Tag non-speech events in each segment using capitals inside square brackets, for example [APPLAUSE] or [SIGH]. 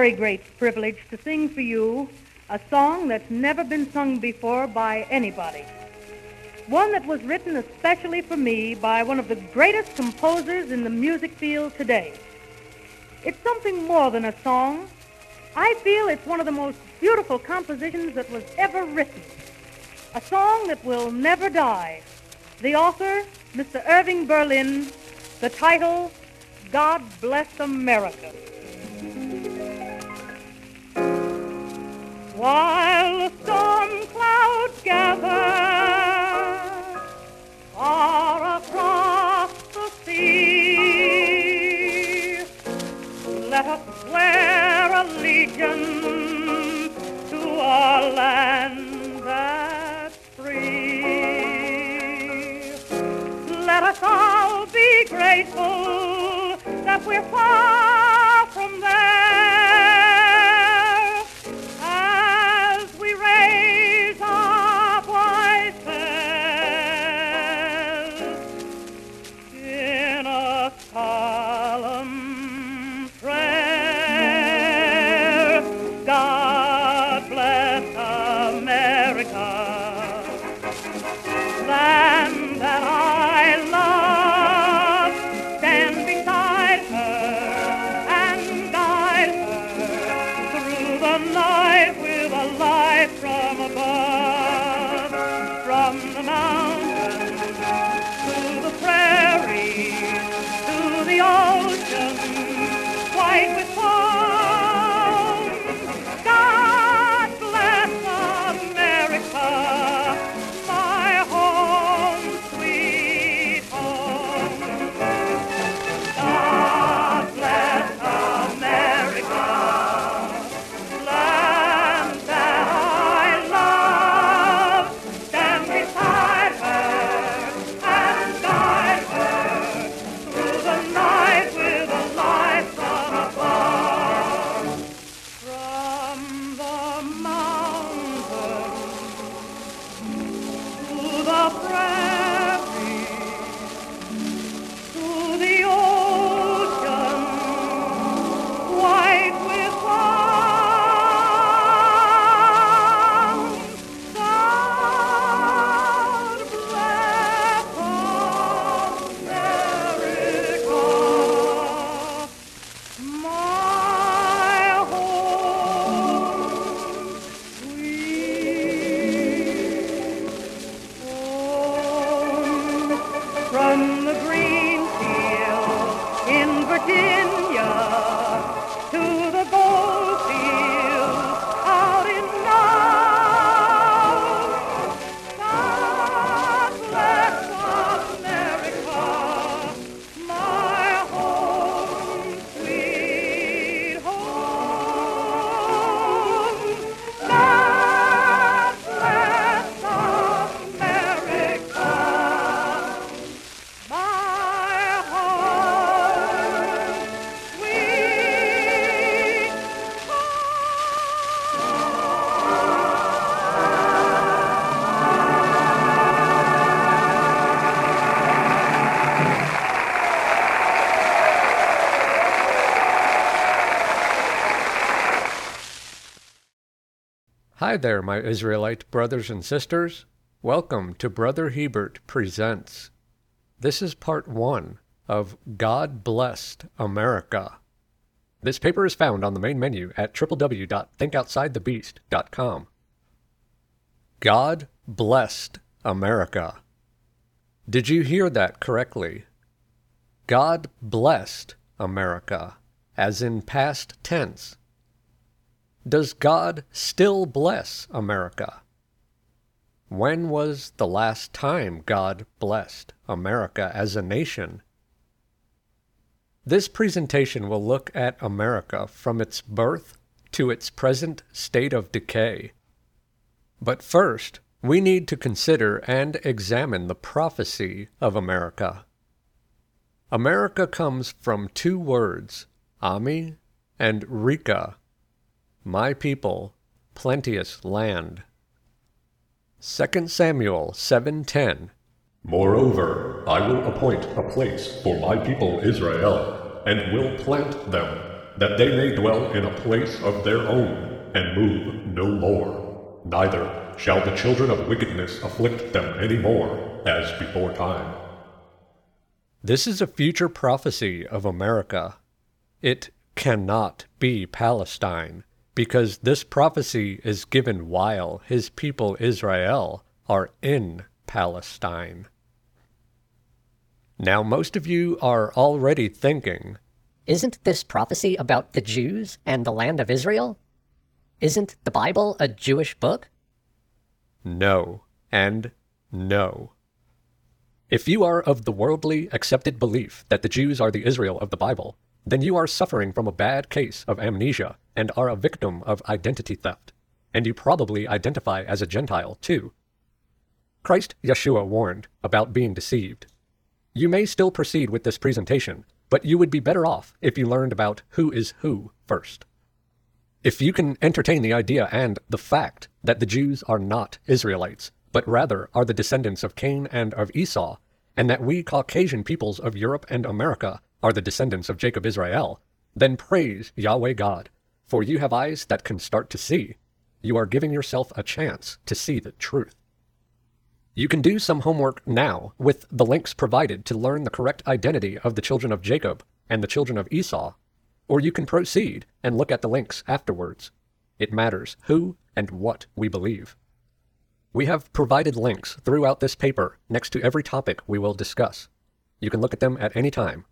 very great privilege to sing for you a song that's never been sung before by anybody. One that was written especially for me by one of the greatest composers in the music field today. It's something more than a song. I feel it's one of the most beautiful compositions that was ever written. A song that will never die. The author, Mr. Irving Berlin. The title, God Bless America. While the storm clouds gather far across the sea, let us swear allegiance to our land that's free. Let us all be grateful that we're far from there light Hi there, my Israelite brothers and sisters. Welcome to Brother Hebert Presents. This is part one of God Blessed America. This paper is found on the main menu at www.thinkoutsidethebeast.com. God Blessed America. Did you hear that correctly? God blessed America, as in past tense. Does God still bless America? When was the last time God blessed America as a nation? This presentation will look at America from its birth to its present state of decay. But first, we need to consider and examine the prophecy of America. America comes from two words, Ami and Rika, my people, plenteous land. 2 Samuel 7:10 Moreover, I will appoint a place for my people Israel, and will plant them, that they may dwell in a place of their own, and move no more. Neither shall the children of wickedness afflict them any more, as before time. This is a future prophecy of America. It cannot be Palestine, because this prophecy is given while his people Israel are in Palestine. Now, most of you are already thinking, Isn't this prophecy about the Jews and the land of Israel? Isn't the Bible a Jewish book? no, and no. If you are of the worldly accepted belief that the Jews are the Israel of the Bible, then you are suffering from a bad case of amnesia and are a victim of identity theft. And you probably identify as a Gentile, too. Christ Yeshua warned about being deceived. You may still proceed with this presentation, but you would be better off if you learned about who is who first. If you can entertain the idea and the fact that the Jews are not Israelites, but rather are the descendants of Cain and of Esau, and that we Caucasian peoples of Europe and America are the descendants of Jacob Israel, then praise Yahweh God, for you have eyes that can start to see. You are giving yourself a chance to see the truth. You can do some homework now with the links provided to learn the correct identity of the children of Jacob and the children of Esau, or you can proceed and look at the links afterwards. It matters who and what we believe. We have provided links throughout this paper next to every topic we will discuss. You can look at them at any time.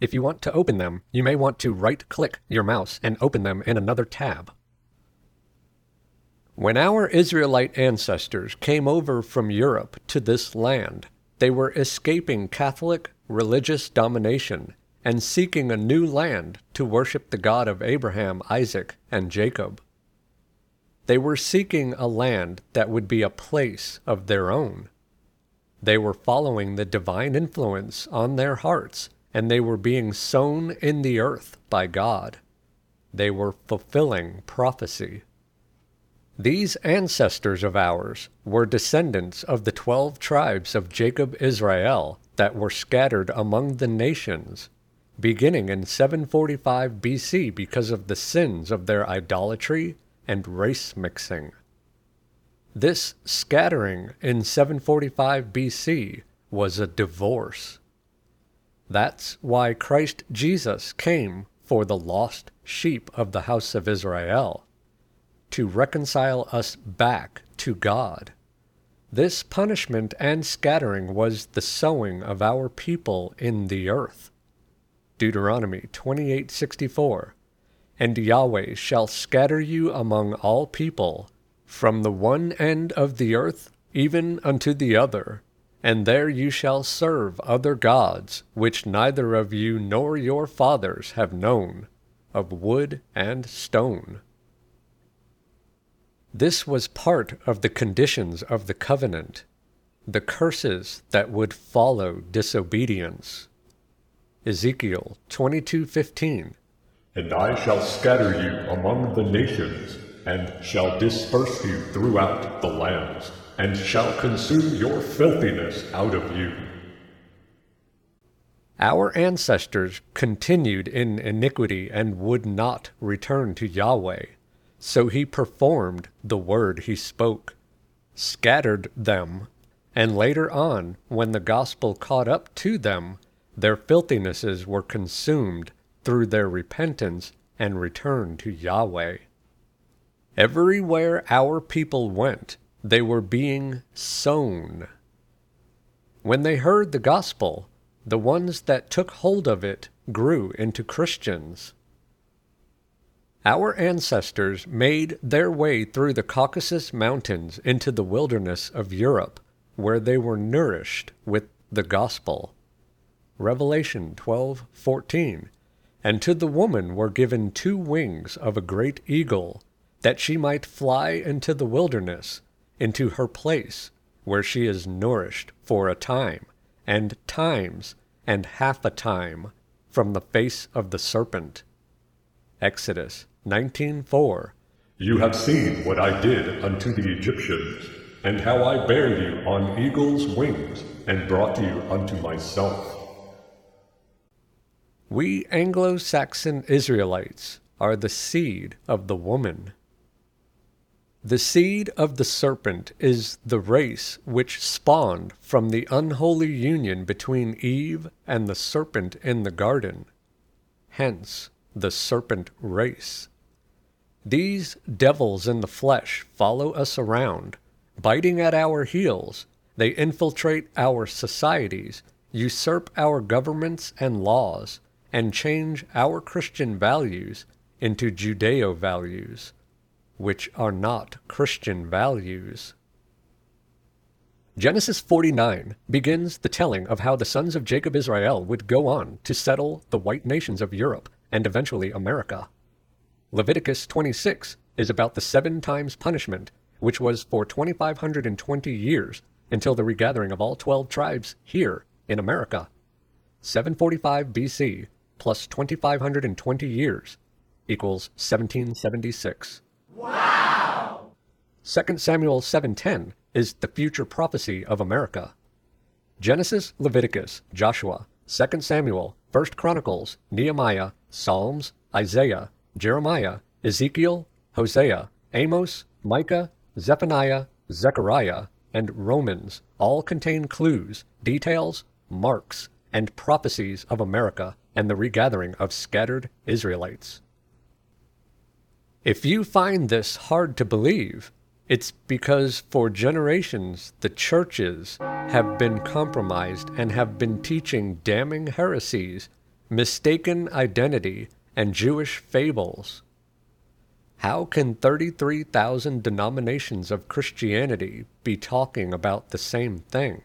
If you want to open them, you may want to right click your mouse and open them in another tab. When our Israelite ancestors came over from Europe to this land, they were escaping Catholic religious domination and seeking a new land to worship the God of Abraham, Isaac, and Jacob. They were seeking a land that would be a place of their own. They were following the divine influence on their hearts, and they were being sown in the earth by God. They were fulfilling prophecy. These ancestors of ours were descendants of the twelve tribes of Jacob Israel that were scattered among the nations, beginning in 745 BC because of the sins of their idolatry and race mixing. This scattering in 745 BC was a divorce. That's why Christ Jesus came for the lost sheep of the house of Israel to reconcile us back to God. This punishment and scattering was the sowing of our people in the earth. Deuteronomy 28:64 And Yahweh shall scatter you among all people from the one end of the earth even unto the other and there you shall serve other gods which neither of you nor your fathers have known of wood and stone this was part of the conditions of the covenant, the curses that would follow disobedience. Ezekiel 22:15 And I shall scatter you among the nations, and shall disperse you throughout the lands, and shall consume your filthiness out of you. Our ancestors continued in iniquity and would not return to Yahweh. So he performed the word he spoke, scattered them, and later on, when the gospel caught up to them, their filthinesses were consumed through their repentance and return to Yahweh. Everywhere our people went, they were being sown. When they heard the gospel, the ones that took hold of it grew into Christians. Our ancestors made their way through the Caucasus Mountains into the wilderness of Europe, where they were nourished with the gospel. Revelation 12:14 And to the woman were given two wings of a great eagle, that she might fly into the wilderness, into her place, where she is nourished for a time, and times, and half a time, from the face of the serpent. Exodus 19:4 You have seen what I did unto the Egyptians, and how I bare you on eagle's wings, and brought you unto myself. We Anglo Saxon Israelites are the seed of the woman. The seed of the serpent is the race which spawned from the unholy union between Eve and the serpent in the garden. Hence, the serpent race. These devils in the flesh follow us around, biting at our heels. They infiltrate our societies, usurp our governments and laws, and change our Christian values into Judeo values which are not Christian values. Genesis 49 begins the telling of how the sons of Jacob Israel would go on to settle the white nations of Europe and eventually America. Leviticus 26 is about the seven times punishment, which was for 2,520 years until the regathering of all 12 tribes here in America. 745 BC plus 2,520 years equals 1776. Wow! 2 Samuel 7:10 is the future prophecy of America. Genesis, Leviticus, Joshua, 2 Samuel, 1 Chronicles, Nehemiah, Psalms, Isaiah, Jeremiah, Ezekiel, Hosea, Amos, Micah, Zephaniah, Zechariah, and Romans all contain clues, details, marks, and prophecies of America and the regathering of scattered Israelites. If you find this hard to believe, it's because for generations the churches have been compromised and have been teaching damning heresies, mistaken identity, and Jewish fables. How can 33,000 denominations of Christianity be talking about the same thing?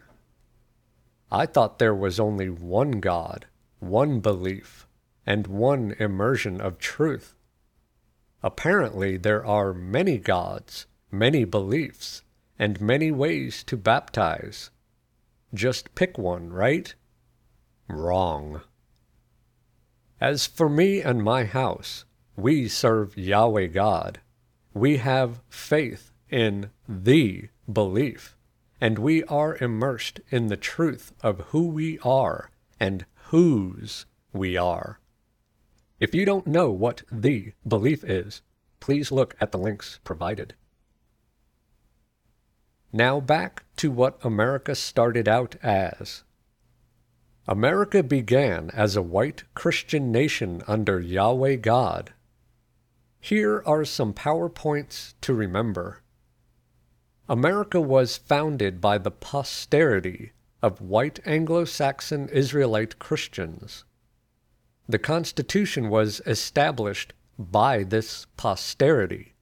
I thought there was only one God, one belief, and one immersion of truth. Apparently, there are many gods, many beliefs, and many ways to baptize. Just pick one, right? Wrong. As for me and my house, we serve Yahweh God. We have faith in the belief, and we are immersed in the truth of who we are and whose we are. If you don't know what the belief is, please look at the links provided. Now back to what America started out as. America began as a white Christian nation under Yahweh God. Here are some PowerPoints to remember. America was founded by the posterity of white Anglo Saxon Israelite Christians. The Constitution was established by this posterity.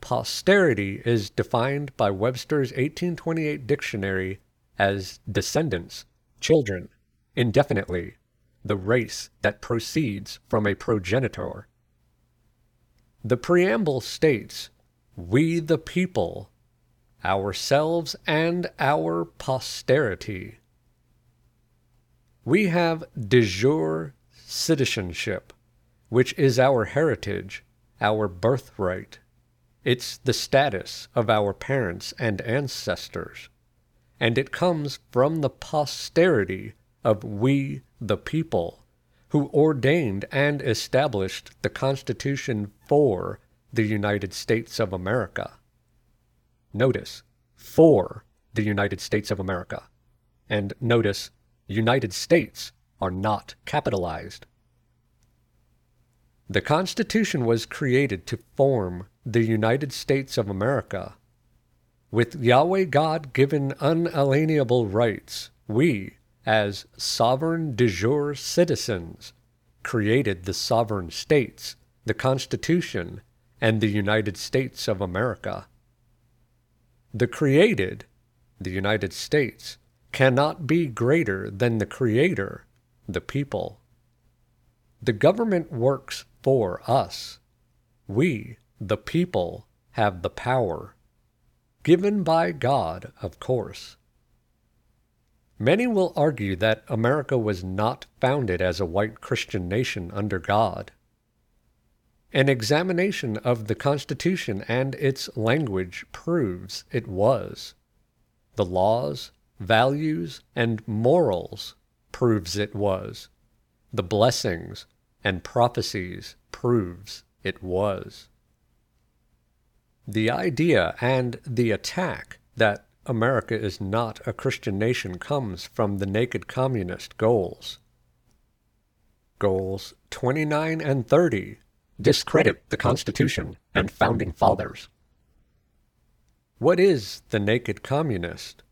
Posterity is defined by Webster's 1828 dictionary as descendants, children, indefinitely, the race that proceeds from a progenitor. The preamble states, We the people, ourselves and our posterity. We have de jure citizenship, which is our heritage, our birthright. It's the status of our parents and ancestors, and it comes from the posterity of we the people, who ordained and established the Constitution for the United States of America. Notice, for the United States of America. And notice, United States are not capitalized. The Constitution was created to form the United States of America. With Yahweh God given unalienable rights, we, as sovereign de jure citizens, created the sovereign states, the Constitution, and the United States of America. The created, the United States, cannot be greater than the Creator, the people. The government works for us. We, the people, have the power. Given by God, of course. Many will argue that America was not founded as a white Christian nation under God. An examination of the Constitution and its language proves it was. The laws, values, and morals proves it was. the blessings and prophecies proves it was. The idea and the attack that America is not a Christian nation comes from the naked communist goals. Goals 29 and 30 discredit the Constitution and Founding Fathers. What is The Naked Communist?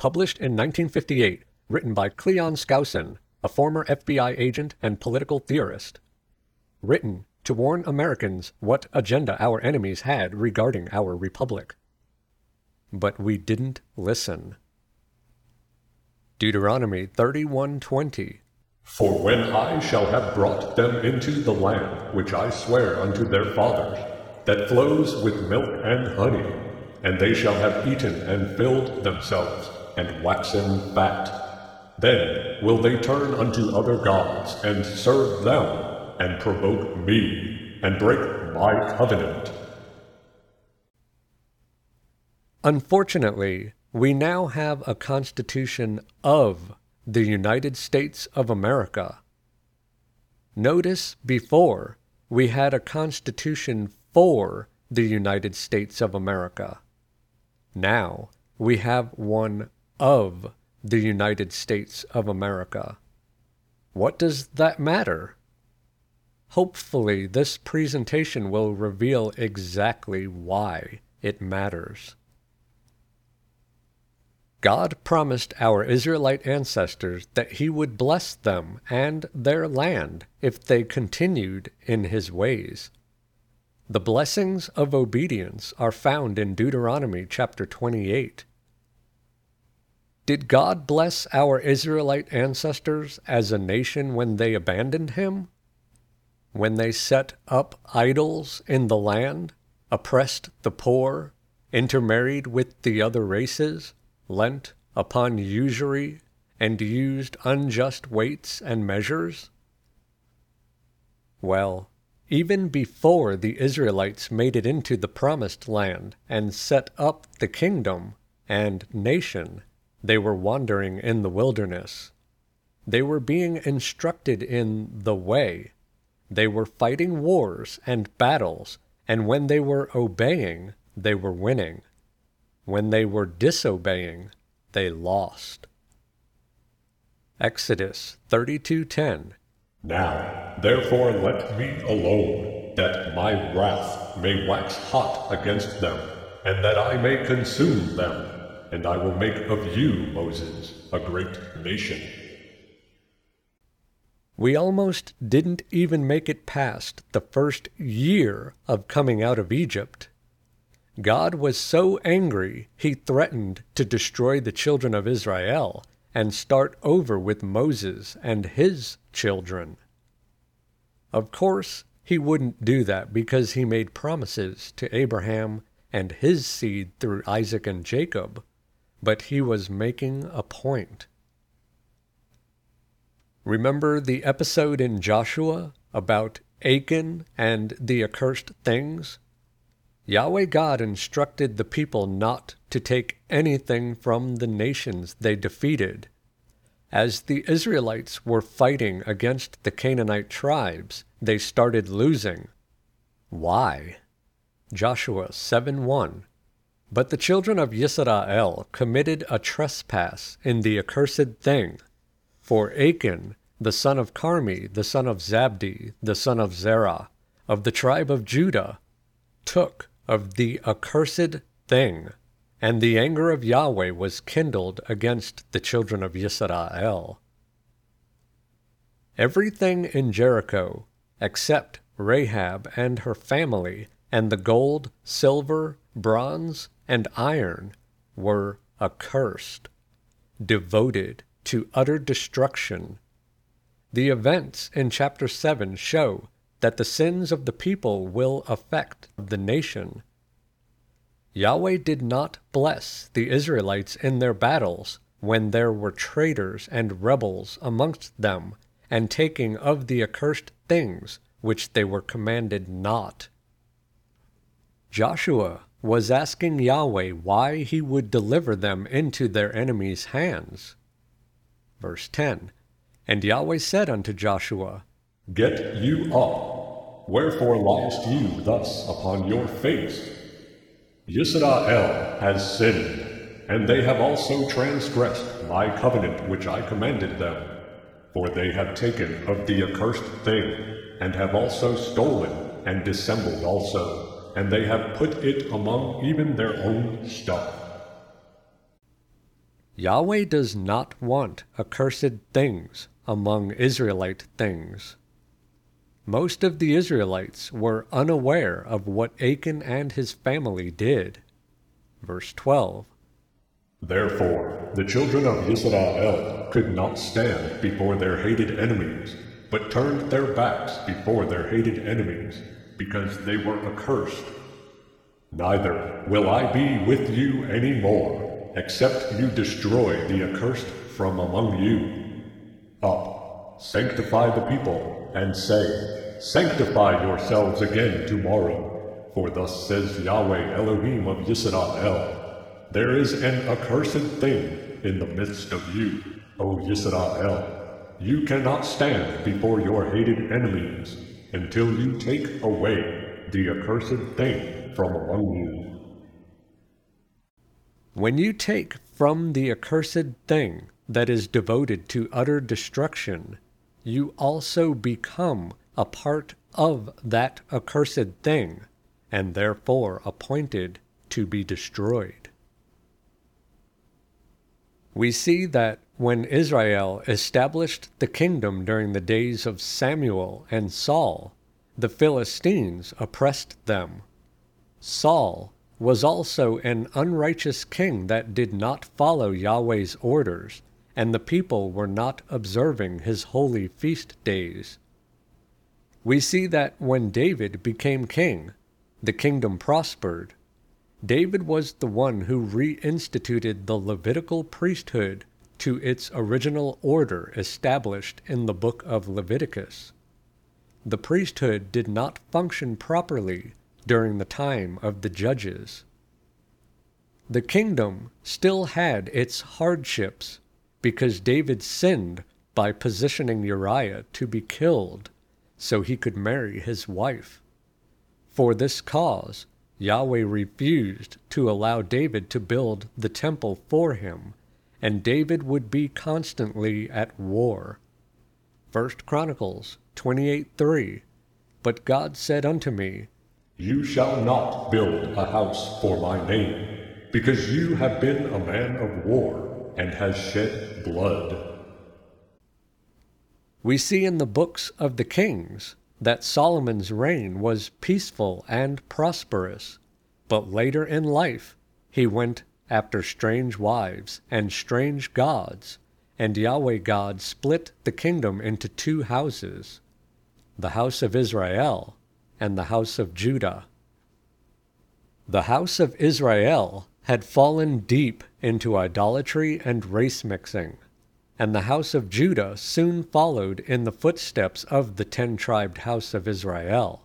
Published in 1958, written by Cleon Skousen, a former FBI agent and political theorist. Written to warn Americans what agenda our enemies had regarding our republic. But we didn't listen. Deuteronomy 31:20 For when I shall have brought them into the land which I swear unto their fathers, that flows with milk and honey, and they shall have eaten and filled themselves, and waxen fat. Then will they turn unto other gods, and serve them, and provoke me, and break my covenant. Unfortunately, we now have a Constitution of the United States of America. Notice before we had a Constitution for the United States of America. Now we have one of the United States of America. What does that matter? Hopefully, this presentation will reveal exactly why it matters. God promised our Israelite ancestors that He would bless them and their land if they continued in His ways. The blessings of obedience are found in Deuteronomy chapter 28. Did God bless our Israelite ancestors as a nation when they abandoned Him? When they set up idols in the land, oppressed the poor, intermarried with the other races, lent upon usury, and used unjust weights and measures? Well, even before the Israelites made it into the promised land and set up the kingdom and nation, they were wandering in the wilderness. They were being instructed in the way. They were fighting wars and battles, and when they were obeying, they were winning. When they were disobeying, they lost. Exodus 32:10 Now, therefore, let me alone, that my wrath may wax hot against them, and that I may consume them, and I will make of you, Moses, a great nation. We almost didn't even make it past the first year of coming out of Egypt. God was so angry he threatened to destroy the children of Israel and start over with Moses and his children. Of course, he wouldn't do that because he made promises to Abraham and his seed through Isaac and Jacob, but he was making a point. Remember the episode in Joshua about Achan and the accursed things? Yahweh God instructed the people not to take anything from the nations they defeated. As the Israelites were fighting against the Canaanite tribes, they started losing. Why? Joshua 7 1. But the children of Yisrael committed a trespass in the accursed thing. For Achan, the son of Carmi, the son of Zabdi, the son of Zerah, of the tribe of Judah, took of the accursed thing, and the anger of Yahweh was kindled against the children of Israel. Everything in Jericho, except Rahab and her family, and the gold, silver, bronze, and iron, were accursed, devoted to utter destruction. The events in chapter 7 show that the sins of the people will affect the nation. Yahweh did not bless the Israelites in their battles when there were traitors and rebels amongst them, and taking of the accursed things which they were commanded not. Joshua was asking Yahweh why he would deliver them into their enemies' hands. Verse 10 And Yahweh said unto Joshua, Get you up. Wherefore liest you thus upon your face? Yisrael has sinned, and they have also transgressed my covenant which I commanded them. For they have taken of the accursed thing, and have also stolen, and dissembled also, and they have put it among even their own stuff. Yahweh does not want accursed things among Israelite things. Most of the Israelites were unaware of what Achan and his family did. Verse 12 Therefore, the children of Israel could not stand before their hated enemies, but turned their backs before their hated enemies, because they were accursed. Neither will I be with you any more, except you destroy the accursed from among you. Up, sanctify the people, and say, Sanctify yourselves again tomorrow, for thus says Yahweh Elohim of Yisrael. There is an accursed thing in the midst of you, O Yisrael. You cannot stand before your hated enemies until you take away the accursed thing from among you. When you take from the accursed thing that is devoted to utter destruction, you also become a part of that accursed thing, and therefore appointed to be destroyed. We see that when Israel established the kingdom during the days of Samuel and Saul, the Philistines oppressed them. Saul was also an unrighteous king that did not follow Yahweh's orders, and the people were not observing his holy feast days. We see that when David became king, the kingdom prospered, David was the one who reinstituted the Levitical priesthood to its original order established in the book of Leviticus. The priesthood did not function properly during the time of the judges. The kingdom still had its hardships because David sinned by positioning Uriah to be killed so he could marry his wife. For this cause, Yahweh refused to allow David to build the temple for him, and David would be constantly at war. 1 Chronicles 28:3 But God said unto me, You shall not build a house for my name, because you have been a man of war, and has shed blood. We see in the books of the kings that Solomon's reign was peaceful and prosperous, but later in life he went after strange wives and strange gods, and Yahweh God split the kingdom into two houses the house of Israel and the house of Judah. The house of Israel had fallen deep into idolatry and race mixing and the house of Judah soon followed in the footsteps of the ten tribed house of Israel.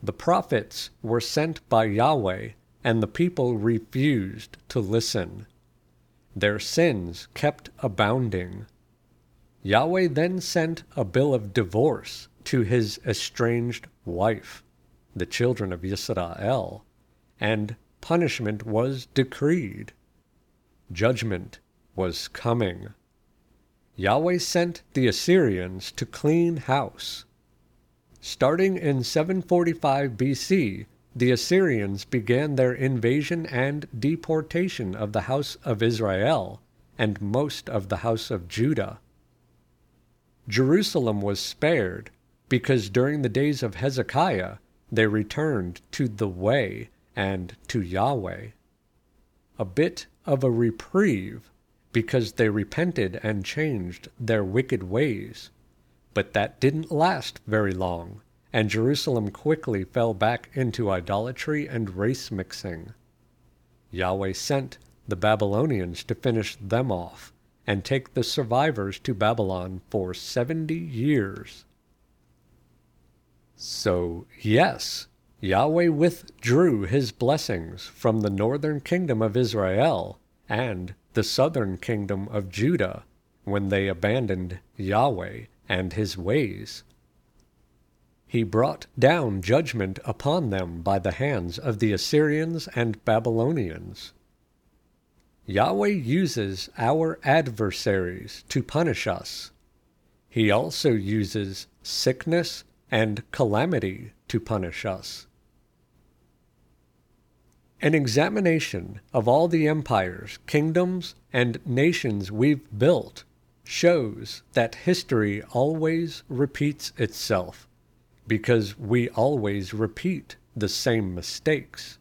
The prophets were sent by Yahweh, and the people refused to listen. Their sins kept abounding. Yahweh then sent a bill of divorce to his estranged wife, the children of Israel, and punishment was decreed. Judgment was coming. Yahweh sent the Assyrians to clean house. Starting in 745 BC, the Assyrians began their invasion and deportation of the house of Israel and most of the house of Judah. Jerusalem was spared because during the days of Hezekiah they returned to the way and to Yahweh. A bit of a reprieve because they repented and changed their wicked ways. But that didn't last very long, and Jerusalem quickly fell back into idolatry and race mixing. Yahweh sent the Babylonians to finish them off and take the survivors to Babylon for 70 years. So, yes, Yahweh withdrew his blessings from the northern kingdom of Israel and the southern kingdom of Judah when they abandoned Yahweh and his ways. He brought down judgment upon them by the hands of the Assyrians and Babylonians. Yahweh uses our adversaries to punish us. He also uses sickness and calamity to punish us. An examination of all the empires, kingdoms, and nations we've built shows that history always repeats itself because we always repeat the same mistakes.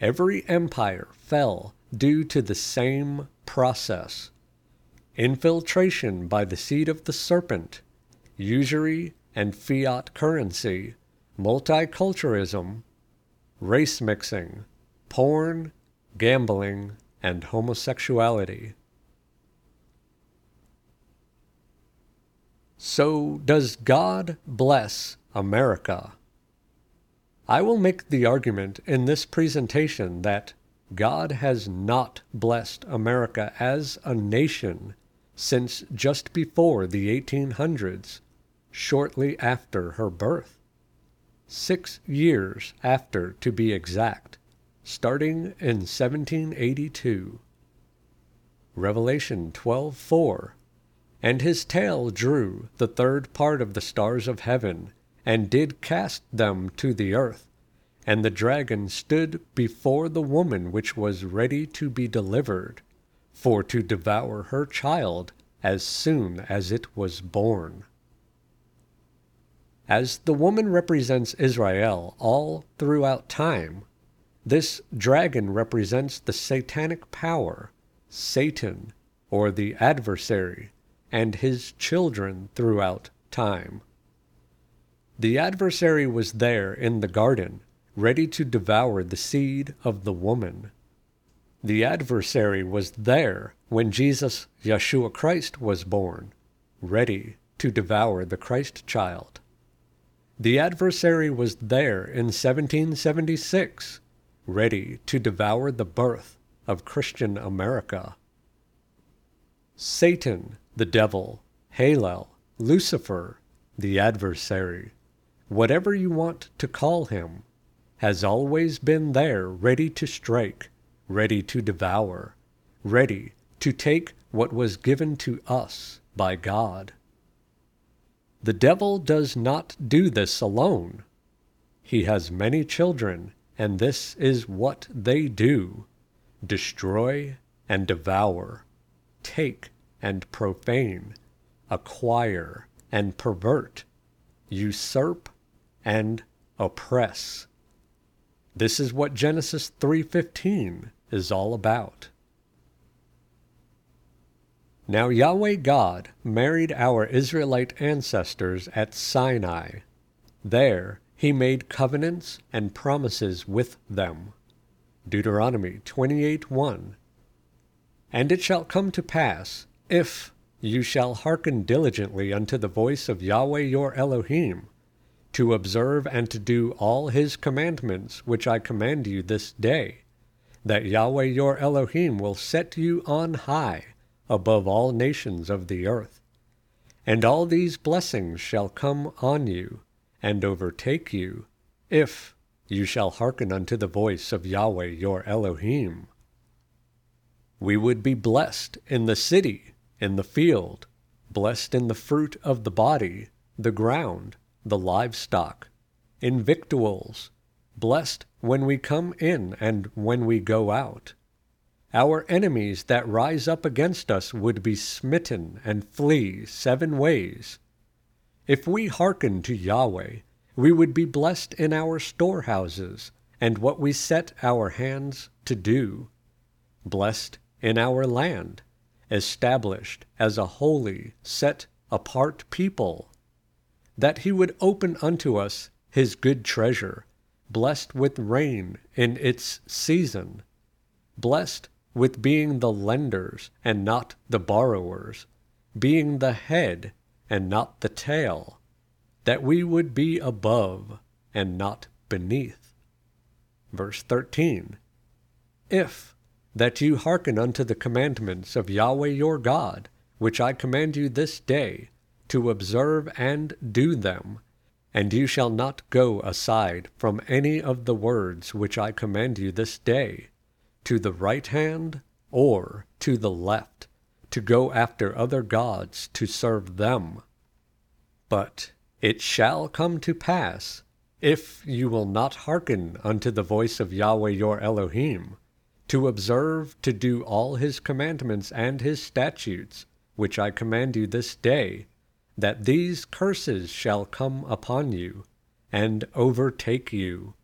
Every empire fell due to the same process infiltration by the seed of the serpent, usury and fiat currency, multiculturalism, race mixing, porn, gambling, and homosexuality. So, does God bless America? I will make the argument in this presentation that God has not blessed America as a nation since just before the 1800s, shortly after her birth. Six years after, to be exact, starting in 1782. Revelation 12:4 And his tail drew the third part of the stars of heaven, and did cast them to the earth and the dragon stood before the woman which was ready to be delivered, for to devour her child as soon as it was born. As the woman represents Israel all throughout time, this dragon represents the satanic power, Satan, or the adversary, and his children throughout time. The adversary was there in the garden ready to devour the seed of the woman. The adversary was there when Jesus, Yeshua Christ, was born, ready to devour the Christ child. The adversary was there in 1776, ready to devour the birth of Christian America. Satan, the devil, Halel, Lucifer, the adversary, whatever you want to call him, has always been there ready to strike, ready to devour, ready to take what was given to us by God. The devil does not do this alone. He has many children, and this is what they do destroy and devour, take and profane, acquire and pervert, usurp and oppress. This is what Genesis 3:15 is all about. Now Yahweh God married our Israelite ancestors at Sinai. There he made covenants and promises with them. Deuteronomy 28:1. And it shall come to pass, if you shall hearken diligently unto the voice of Yahweh your Elohim, to observe and to do all his commandments which I command you this day, that Yahweh your Elohim will set you on high above all nations of the earth. And all these blessings shall come on you and overtake you, if you shall hearken unto the voice of Yahweh your Elohim. We would be blessed in the city, in the field, blessed in the fruit of the body, the ground, the livestock, in victuals, blessed when we come in and when we go out. Our enemies that rise up against us would be smitten and flee seven ways. If we hearken to Yahweh, we would be blessed in our storehouses and what we set our hands to do, blessed in our land, established as a holy, set apart people that he would open unto us his good treasure, blessed with rain in its season, blessed with being the lenders and not the borrowers, being the head and not the tail, that we would be above and not beneath. Verse 13 If that you hearken unto the commandments of Yahweh your God, which I command you this day, to observe and do them, and you shall not go aside from any of the words which I command you this day, to the right hand or to the left, to go after other gods to serve them. But it shall come to pass, if you will not hearken unto the voice of Yahweh your Elohim, to observe to do all his commandments and his statutes, which I command you this day, that these curses shall come upon you and overtake you.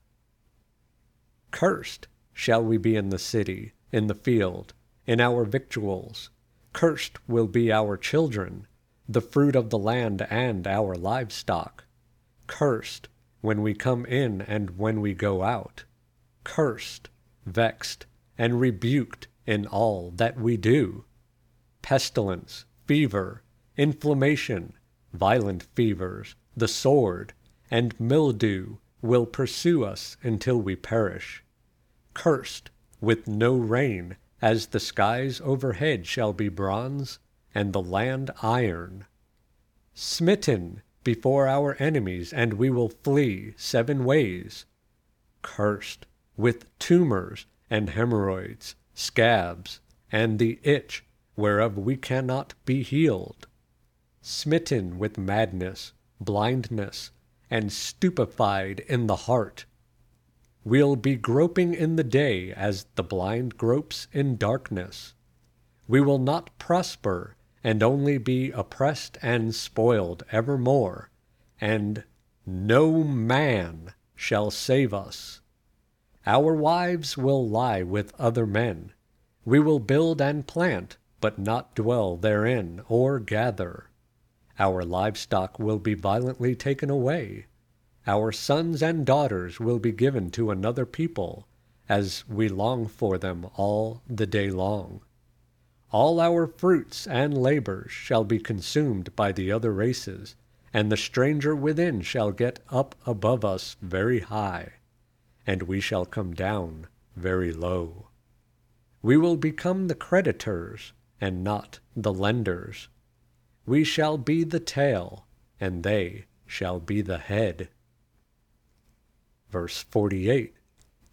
Cursed shall we be in the city, in the field, in our victuals. Cursed will be our children, the fruit of the land and our livestock. Cursed when we come in and when we go out. Cursed, vexed, and rebuked in all that we do. Pestilence, fever, inflammation, violent fevers, the sword, and mildew will pursue us until we perish. Cursed with no rain, as the skies overhead shall be bronze, and the land iron. Smitten before our enemies, and we will flee seven ways. Cursed with tumors and hemorrhoids, scabs, and the itch whereof we cannot be healed smitten with madness, blindness, and stupefied in the heart. We'll be groping in the day as the blind gropes in darkness. We will not prosper, and only be oppressed and spoiled evermore, and no man shall save us. Our wives will lie with other men. We will build and plant, but not dwell therein or gather. Our livestock will be violently taken away. Our sons and daughters will be given to another people, as we long for them all the day long. All our fruits and labors shall be consumed by the other races, and the stranger within shall get up above us very high, and we shall come down very low. We will become the creditors and not the lenders we shall be the tail, and they shall be the head. Verse 48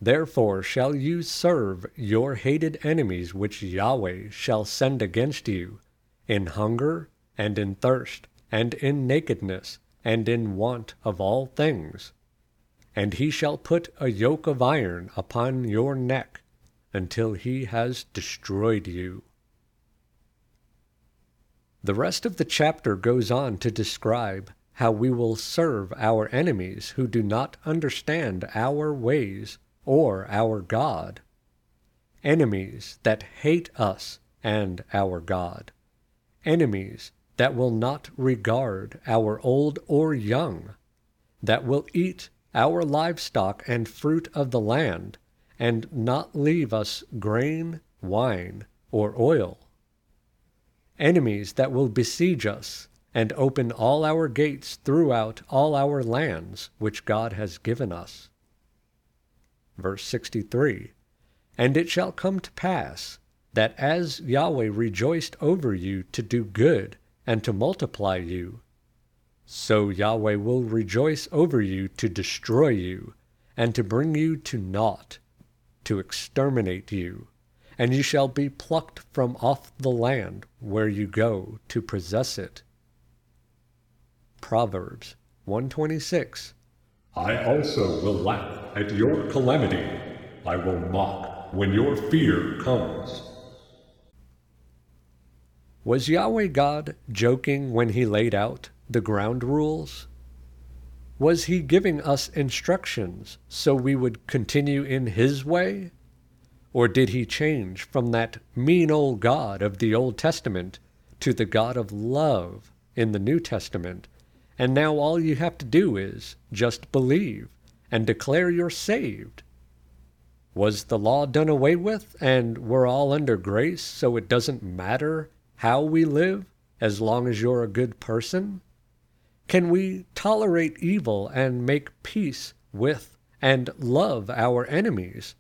Therefore shall you serve your hated enemies which Yahweh shall send against you, in hunger, and in thirst, and in nakedness, and in want of all things. And he shall put a yoke of iron upon your neck, until he has destroyed you. The rest of the chapter goes on to describe how we will serve our enemies who do not understand our ways or our God. Enemies that hate us and our God. Enemies that will not regard our old or young, that will eat our livestock and fruit of the land, and not leave us grain, wine, or oil enemies that will besiege us, and open all our gates throughout all our lands which God has given us. Verse 63 And it shall come to pass that as Yahweh rejoiced over you to do good and to multiply you, so Yahweh will rejoice over you to destroy you and to bring you to naught, to exterminate you and you shall be plucked from off the land where you go to possess it. Proverbs 126 I also will laugh at your calamity. I will mock when your fear comes. Was Yahweh God joking when he laid out the ground rules? Was he giving us instructions so we would continue in his way? Or did he change from that mean old God of the Old Testament to the God of love in the New Testament? And now all you have to do is just believe and declare you're saved. Was the law done away with and we're all under grace so it doesn't matter how we live as long as you're a good person? Can we tolerate evil and make peace with and love our enemies?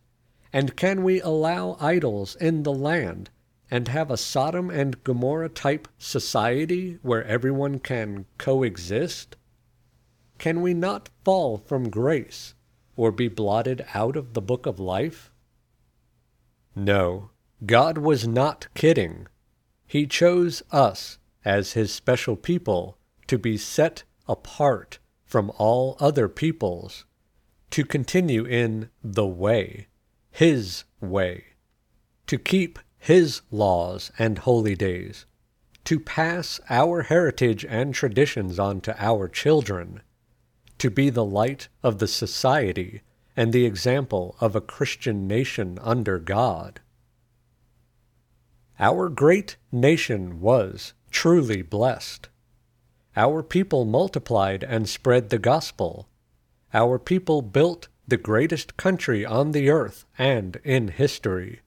And can we allow idols in the land and have a Sodom and Gomorrah type society where everyone can coexist? Can we not fall from grace or be blotted out of the book of life? No, God was not kidding. He chose us as his special people to be set apart from all other peoples, to continue in the way, his way, to keep his laws and holy days, to pass our heritage and traditions on to our children, to be the light of the society and the example of a Christian nation under God. Our great nation was truly blessed. Our people multiplied and spread the gospel. Our people built the greatest country on the earth and in history.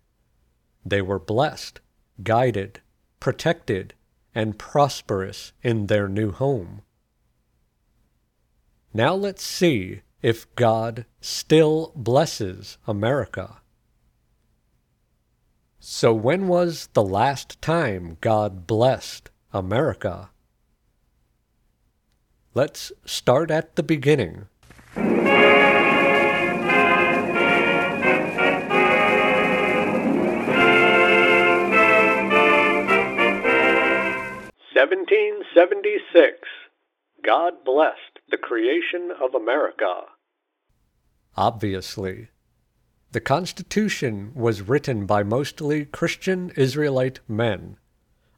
They were blessed, guided, protected, and prosperous in their new home. Now let's see if God still blesses America. So, when was the last time God blessed America? Let's start at the beginning. Seventeen seventy six. God blessed the creation of America. Obviously, the Constitution was written by mostly Christian Israelite men.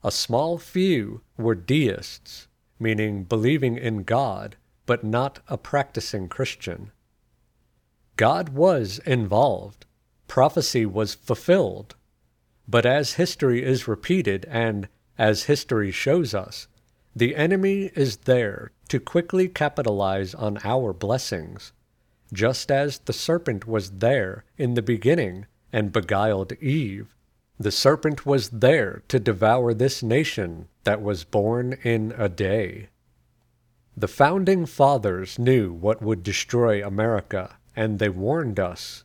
A small few were deists, meaning believing in God, but not a practicing Christian. God was involved. Prophecy was fulfilled. But as history is repeated and as history shows us, the enemy is there to quickly capitalize on our blessings just as the serpent was there in the beginning and beguiled Eve. The serpent was there to devour this nation that was born in a day. The founding fathers knew what would destroy America, and they warned us.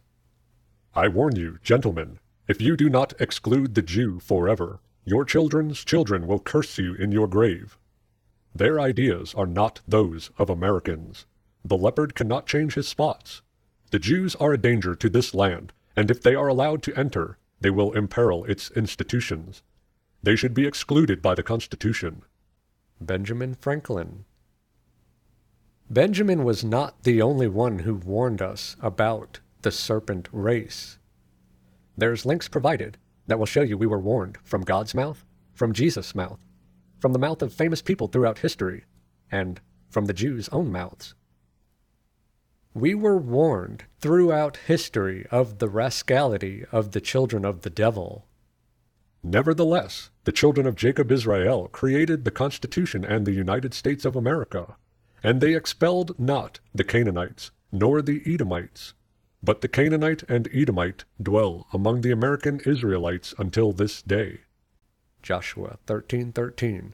I warn you, gentlemen, if you do not exclude the Jew forever, your children's children will curse you in your grave. Their ideas are not those of Americans. The leopard cannot change his spots. The Jews are a danger to this land, and if they are allowed to enter, they will imperil its institutions. They should be excluded by the Constitution. Benjamin Franklin. Benjamin was not the only one who warned us about the serpent race. There's links provided that will show you we were warned from God's mouth, from Jesus' mouth, from the mouth of famous people throughout history, and from the Jews' own mouths. We were warned throughout history of the rascality of the children of the devil. Nevertheless, the children of Jacob Israel created the Constitution and the United States of America, and they expelled not the Canaanites, nor the Edomites. But the Canaanite and Edomite dwell among the American Israelites until this day. Joshua 13:13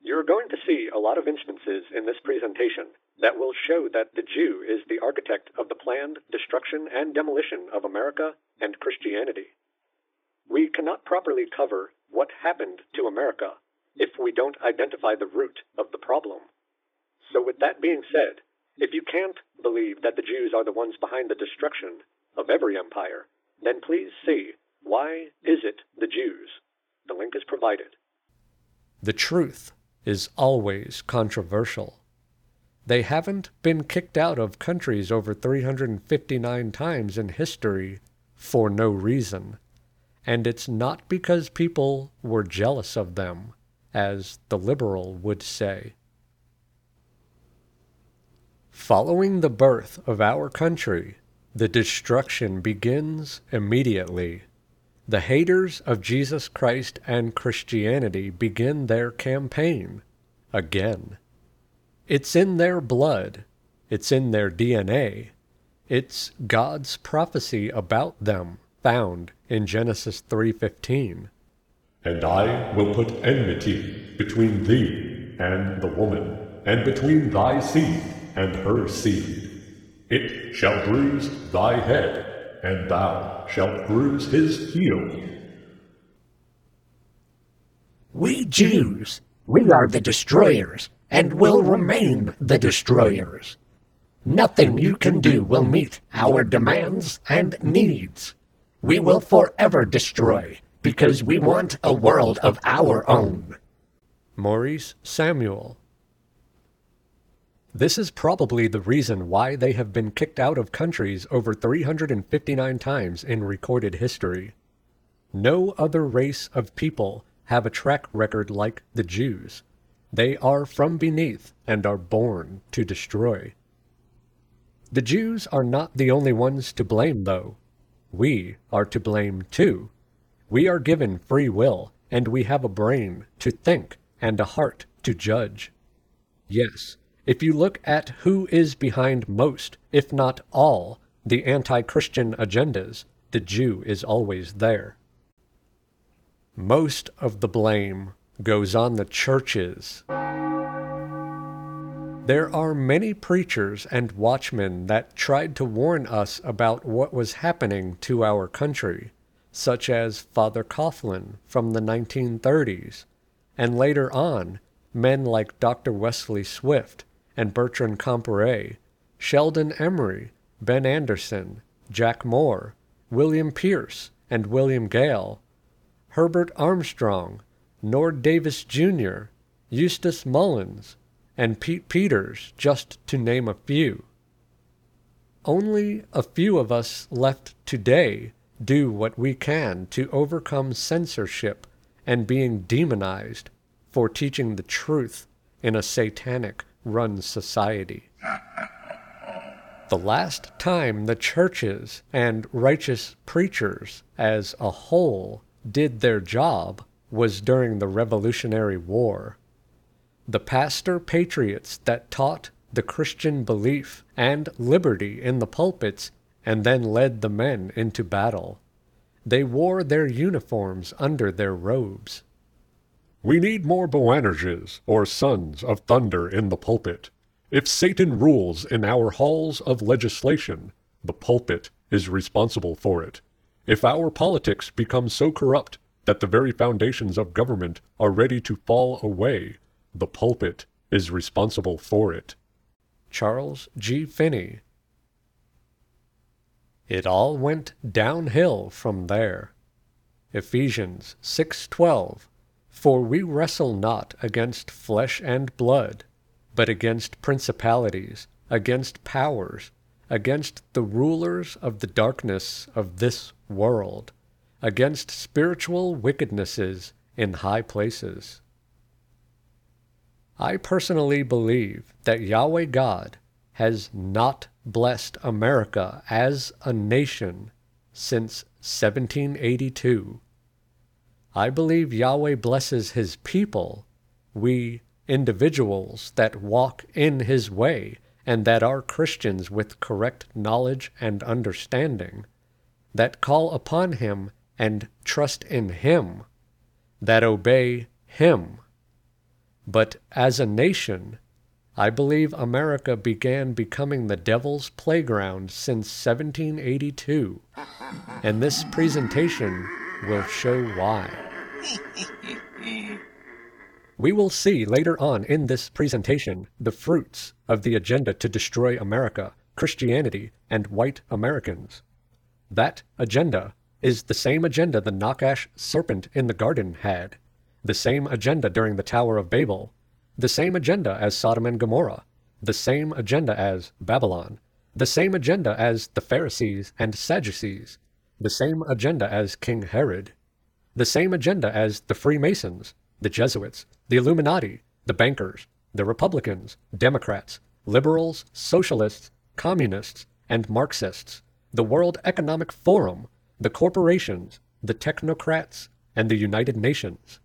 You're going to see a lot of instances in this presentation that will show that the Jew is the architect of the planned destruction and demolition of America and Christianity. We cannot properly cover what happened to America if we don't identify the root of the problem. So, with that being said, if you can't believe that the Jews are the ones behind the destruction of every empire, then please see why is it the Jews? The link is provided. The truth is always controversial. They haven't been kicked out of countries over 359 times in history for no reason. And it's not because people were jealous of them, as the liberal would say. Following the birth of our country, the destruction begins immediately. The haters of Jesus Christ and Christianity begin their campaign again. It's in their blood. It's in their DNA. It's God's prophecy about them found in Genesis 3:15. And I will put enmity between thee and the woman, and between thy seed and her seed. It shall bruise thy head, and thou shalt bruise his heel. We Jews, we are the destroyers, and will remain the destroyers. Nothing you can do will meet our demands and needs. We will forever destroy because we want a world of our own. Maurice Samuel. This is probably the reason why they have been kicked out of countries over 359 times in recorded history. No other race of people have a track record like the Jews. They are from beneath and are born to destroy. The Jews are not the only ones to blame, though. We are to blame too. We are given free will, and we have a brain to think and a heart to judge. Yes, if you look at who is behind most, if not all, the anti Christian agendas, the Jew is always there. Most of the blame goes on the churches. There are many preachers and watchmen that tried to warn us about what was happening to our country, such as Father Coughlin from the 1930s, and later on, men like Dr. Wesley Swift and Bertrand Comparet, Sheldon Emry, Ben Anderson, Jack Moore, William Pierce, and William Gale, Herbert Armstrong, Nord Davis Jr., Eustace Mullins, and Pete Peters, just to name a few. Only a few of us left today do what we can to overcome censorship and being demonized for teaching the truth in a satanic run society. The last time the churches and righteous preachers as a whole did their job was during the Revolutionary War the pastor patriots that taught the Christian belief and liberty in the pulpits and then led the men into battle. They wore their uniforms under their robes. We need more Boanerges, or sons of thunder, in the pulpit. If Satan rules in our halls of legislation, the pulpit is responsible for it. If our politics become so corrupt that the very foundations of government are ready to fall away, the pulpit is responsible for it. Charles G. Finney. It all went downhill from there. Ephesians 6:12 For we wrestle not against flesh and blood, but against principalities, against powers, against the rulers of the darkness of this world, against spiritual wickednesses in high places. I personally believe that Yahweh God has not blessed America as a nation since 1782. I believe Yahweh blesses his people, we individuals that walk in his way and that are Christians with correct knowledge and understanding, that call upon him and trust in him, that obey him but as a nation, I believe America began becoming the devil's playground since 1782, and this presentation will show why. [LAUGHS] We will see later on in this presentation the fruits of the agenda to destroy America, Christianity, and white Americans. That agenda is the same agenda the Nachash serpent in the garden had the same agenda during the Tower of Babel, the same agenda as Sodom and Gomorrah, the same agenda as Babylon, the same agenda as the Pharisees and Sadducees, the same agenda as King Herod, the same agenda as the Freemasons, the Jesuits, the Illuminati, the bankers, the Republicans, Democrats, liberals, socialists, communists, and Marxists, the World Economic Forum, the corporations, the technocrats, and the United Nations.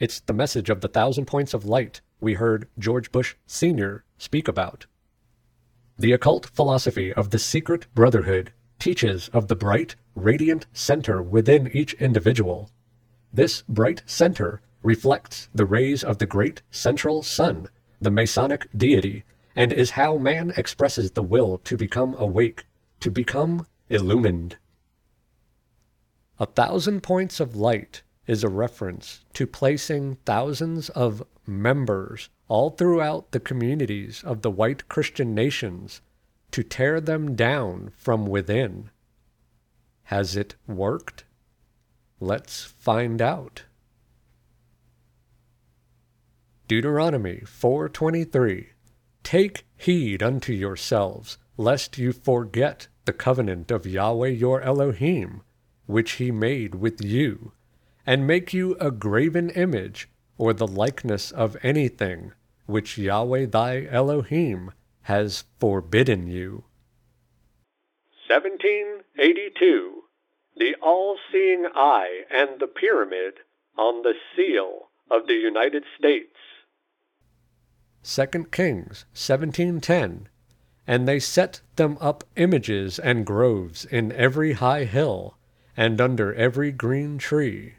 It's the message of the thousand points of light we heard George Bush Sr. speak about. The occult philosophy of the secret brotherhood teaches of the bright, radiant center within each individual. This bright center reflects the rays of the great central sun, the Masonic deity, and is how man expresses the will to become awake, to become illumined. A thousand points of light is a reference to placing thousands of members all throughout the communities of the white Christian nations to tear them down from within. Has it worked? Let's find out. Deuteronomy 4:23 Take heed unto yourselves lest you forget the covenant of Yahweh your Elohim which he made with you and make you a graven image or the likeness of anything which Yahweh thy Elohim has forbidden you. 1782. The All-Seeing Eye and the Pyramid on the Seal of the United States. 2 Kings 17:10 And they set them up images and groves in every high hill and under every green tree.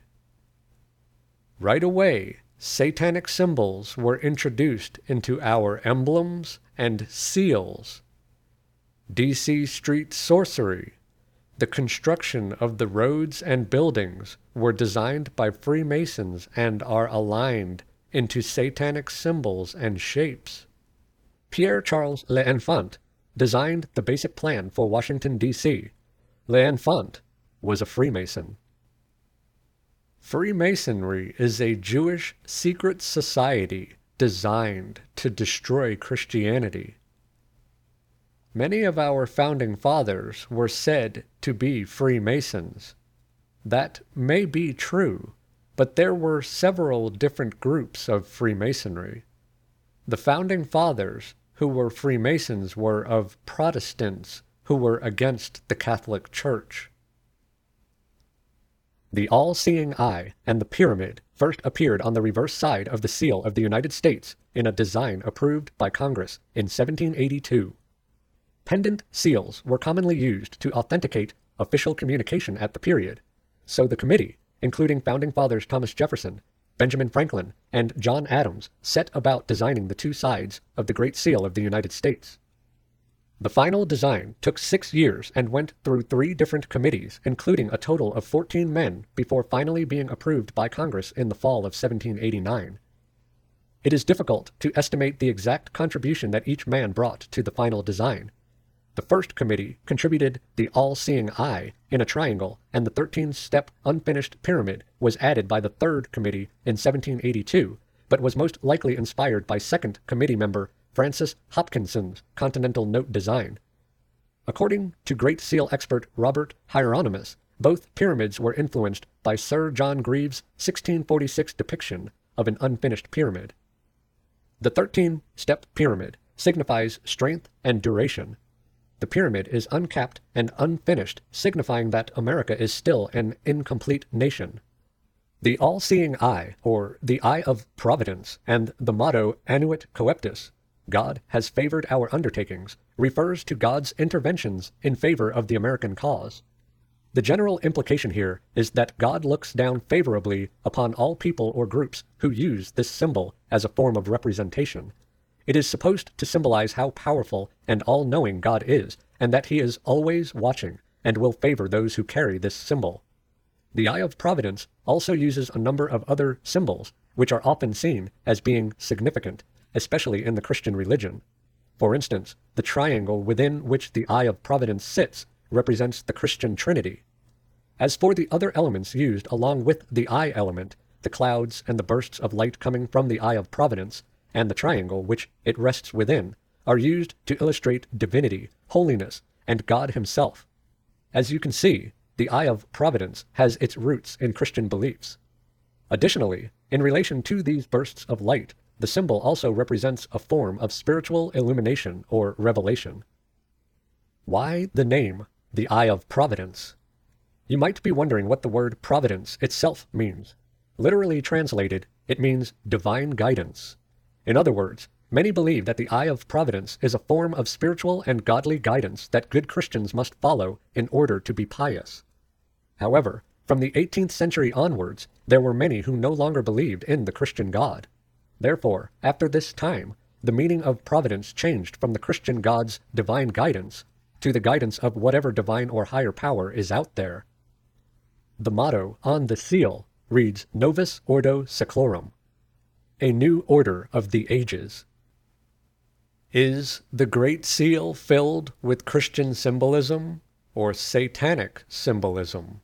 Right away, satanic symbols were introduced into our emblems and seals. DC Street sorcery, the construction of the roads and buildings were designed by Freemasons and are aligned into satanic symbols and shapes. Pierre Charles L'Enfant designed the basic plan for Washington, D.C. L'Enfant was a Freemason. Freemasonry is a Jewish secret society designed to destroy Christianity. Many of our founding fathers were said to be Freemasons. That may be true, but there were several different groups of Freemasonry. The founding fathers who were Freemasons were of Protestants who were against the Catholic Church. The all seeing eye and the pyramid first appeared on the reverse side of the seal of the United States in a design approved by Congress in 1782. Pendant seals were commonly used to authenticate official communication at the period, so the committee including founding fathers Thomas Jefferson, Benjamin Franklin, and John Adams, set about designing the two sides of the Great Seal of the United States. The final design took six years and went through three different committees, including a total of 14 men, before finally being approved by Congress in the fall of 1789. It is difficult to estimate the exact contribution that each man brought to the final design, the first committee contributed the all seeing eye in a triangle, and the 13 step unfinished pyramid was added by the third committee in 1782, but was most likely inspired by second committee member Francis Hopkinson's continental note design. According to Great Seal expert Robert Hieronymus, both pyramids were influenced by Sir John Greaves' 1646 depiction of an unfinished pyramid. The 13 step pyramid signifies strength and duration, the pyramid is uncapped and unfinished, signifying that America is still an incomplete nation. The all seeing eye, or the eye of providence, and the motto Annuit Coeptis, God has favored our undertakings, refers to God's interventions in favor of the American cause. The general implication here is that God looks down favorably upon all people or groups who use this symbol as a form of representation, it is supposed to symbolize how powerful and all knowing God is, and that He is always watching and will favor those who carry this symbol. The Eye of Providence also uses a number of other symbols, which are often seen as being significant, especially in the Christian religion. For instance, the triangle within which the Eye of Providence sits represents the Christian Trinity. As for the other elements used along with the eye element, the clouds and the bursts of light coming from the Eye of Providence, and the triangle which it rests within are used to illustrate divinity, holiness, and God Himself. As you can see, the Eye of Providence has its roots in Christian beliefs. Additionally, in relation to these bursts of light, the symbol also represents a form of spiritual illumination or revelation. Why the name, the Eye of Providence? You might be wondering what the word providence itself means. Literally translated, it means divine guidance. In other words, many believe that the eye of providence is a form of spiritual and godly guidance that good Christians must follow in order to be pious. However, from the 18th century onwards, there were many who no longer believed in the Christian God. Therefore, after this time, the meaning of providence changed from the Christian God's divine guidance to the guidance of whatever divine or higher power is out there. The motto on the seal reads Novus Ordo Seclorum, a new order of the ages. Is the Great Seal filled with Christian symbolism or satanic symbolism,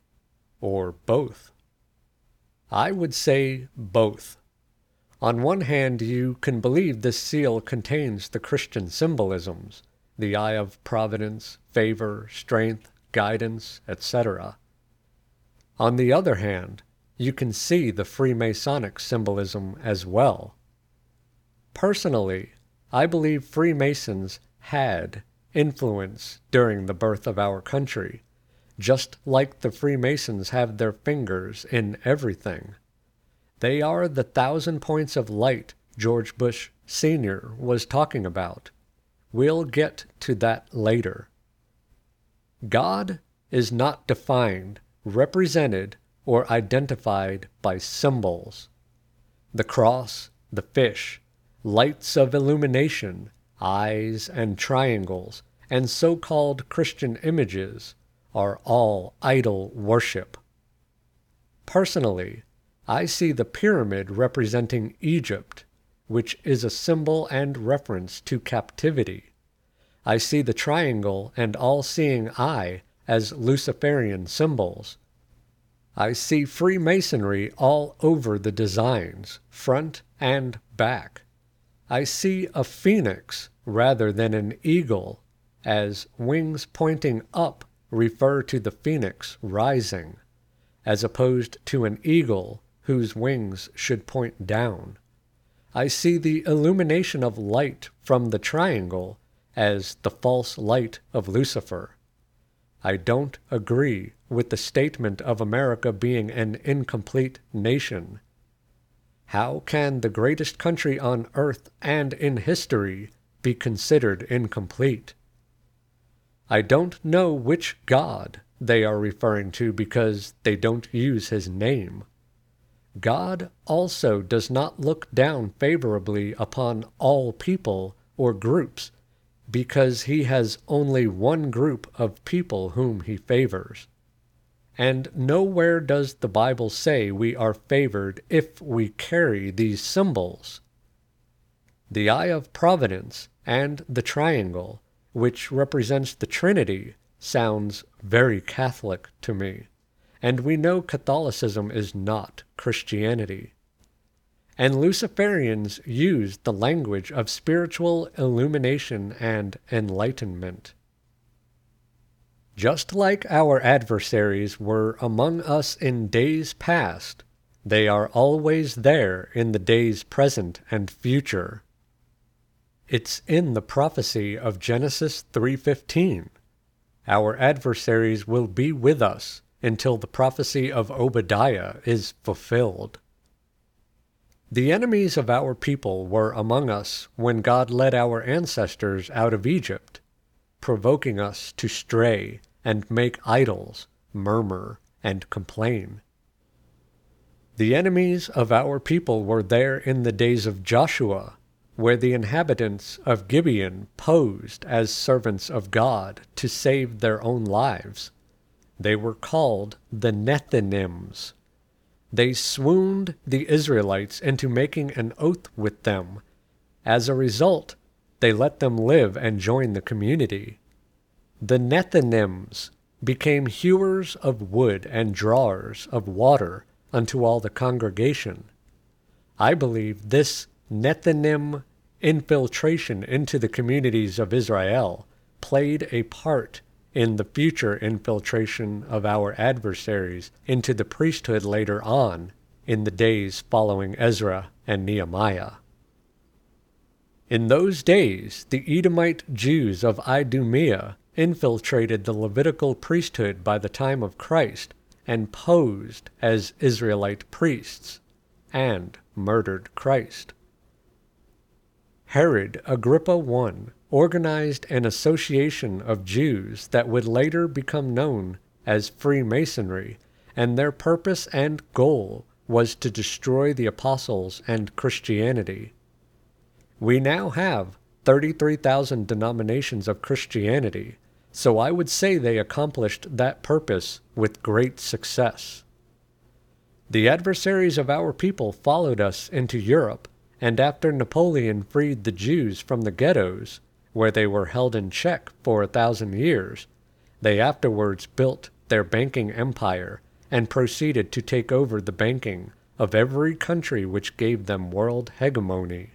or both? I would say both. On one hand, you can believe this seal contains the Christian symbolisms the eye of providence, favor, strength, guidance, etc. On the other hand, you can see the Freemasonic symbolism as well. Personally, I believe Freemasons had influence during the birth of our country, just like the Freemasons have their fingers in everything. They are the thousand points of light George Bush Sr. was talking about. We'll get to that later. God is not defined, represented, or identified by symbols. The cross, the fish, lights of illumination, eyes and triangles, and so called Christian images are all idol worship. Personally, I see the pyramid representing Egypt, which is a symbol and reference to captivity. I see the triangle and all seeing eye as Luciferian symbols. I see Freemasonry all over the designs, front and back. I see a phoenix rather than an eagle, as wings pointing up refer to the phoenix rising, as opposed to an eagle whose wings should point down. I see the illumination of light from the triangle as the false light of Lucifer. I don't agree with the statement of America being an incomplete nation how can the greatest country on earth and in history be considered incomplete? I don't know which God they are referring to because they don't use his name. God also does not look down favorably upon all people or groups because he has only one group of people whom he favors. And nowhere does the Bible say we are favored if we carry these symbols. The eye of providence and the triangle, which represents the Trinity, sounds very Catholic to me. And we know Catholicism is not Christianity. And Luciferians use the language of spiritual illumination and enlightenment. Just like our adversaries were among us in days past, they are always there in the days present and future. It's in the prophecy of Genesis 3:15. Our adversaries will be with us until the prophecy of Obadiah is fulfilled. The enemies of our people were among us when God led our ancestors out of Egypt provoking us to stray and make idols, murmur, and complain. The enemies of our people were there in the days of Joshua, where the inhabitants of Gibeon posed as servants of God to save their own lives. They were called the Nethinims. They swooned the Israelites into making an oath with them. As a result, they let them live and join the community. The Nethinims became hewers of wood and drawers of water unto all the congregation. I believe this Nethinim infiltration into the communities of Israel played a part in the future infiltration of our adversaries into the priesthood later on in the days following Ezra and Nehemiah. In those days, the Edomite Jews of Idumea infiltrated the Levitical priesthood by the time of Christ and posed as Israelite priests and murdered Christ. Herod Agrippa I organized an association of Jews that would later become known as Freemasonry, and their purpose and goal was to destroy the apostles and Christianity. We now have 33,000 denominations of Christianity, so I would say they accomplished that purpose with great success. The adversaries of our people followed us into Europe, and after Napoleon freed the Jews from the ghettos, where they were held in check for a thousand years, they afterwards built their banking empire and proceeded to take over the banking of every country which gave them world hegemony.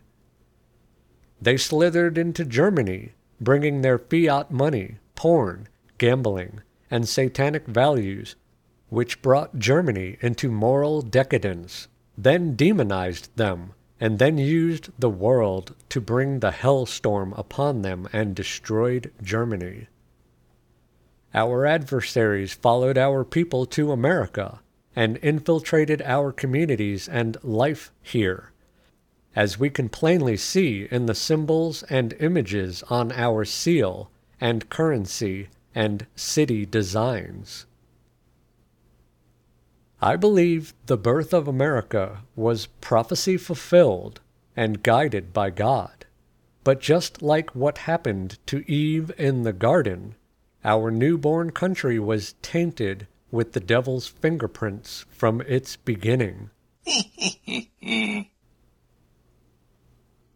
They slithered into Germany, bringing their fiat money, porn, gambling, and satanic values, which brought Germany into moral decadence, then demonized them, and then used the world to bring the hellstorm upon them and destroyed Germany. Our adversaries followed our people to America and infiltrated our communities and life here, as we can plainly see in the symbols and images on our seal and currency and city designs. I believe the birth of America was prophecy fulfilled and guided by God. But just like what happened to Eve in the garden, our newborn country was tainted with the devil's fingerprints from its beginning. [LAUGHS]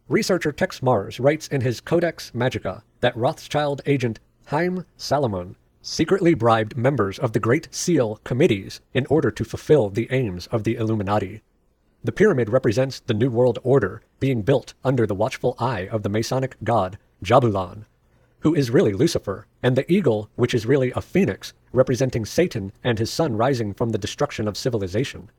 Researcher Texe Marrs writes in his Codex Magica that Rothschild agent Haym Salomon secretly bribed members of the Great Seal committees in order to fulfill the aims of the Illuminati. The pyramid represents the New World Order being built under the watchful eye of the Masonic god Jahbulon, who is really Lucifer, and the eagle, which is really a phoenix, representing Satan and his son rising from the destruction of civilization.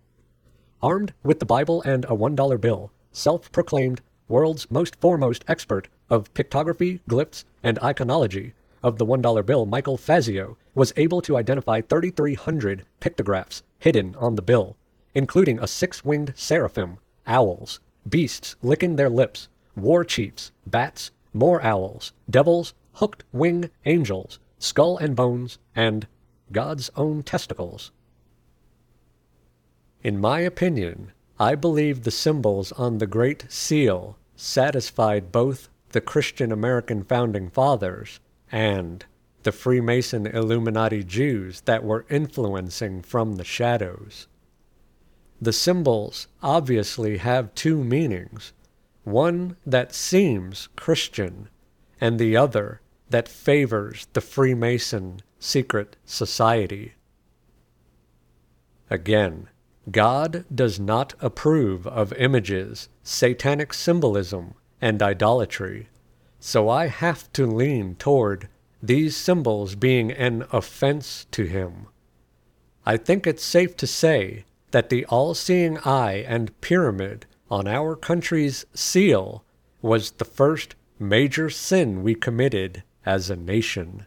Armed with the Bible and a $1 bill, self proclaimed world's most foremost expert of pictography, glyphs, and iconology of the $1 bill, Michael Fazio, was able to identify 3,300 pictographs hidden on the bill, including a six winged seraphim, owls, beasts licking their lips, war chiefs, bats, more owls, devils, hooked wing angels, skull and bones, and God's own testicles. In my opinion, I believe the symbols on the Great Seal satisfied both the Christian American founding fathers and the Freemason Illuminati Jews that were influencing from the shadows. The symbols obviously have two meanings one that seems Christian, and the other that favors the Freemason secret society. Again, God does not approve of images, satanic symbolism, and idolatry, so I have to lean toward these symbols being an offense to Him. I think it's safe to say that the all seeing eye and pyramid on our country's seal was the first major sin we committed as a nation.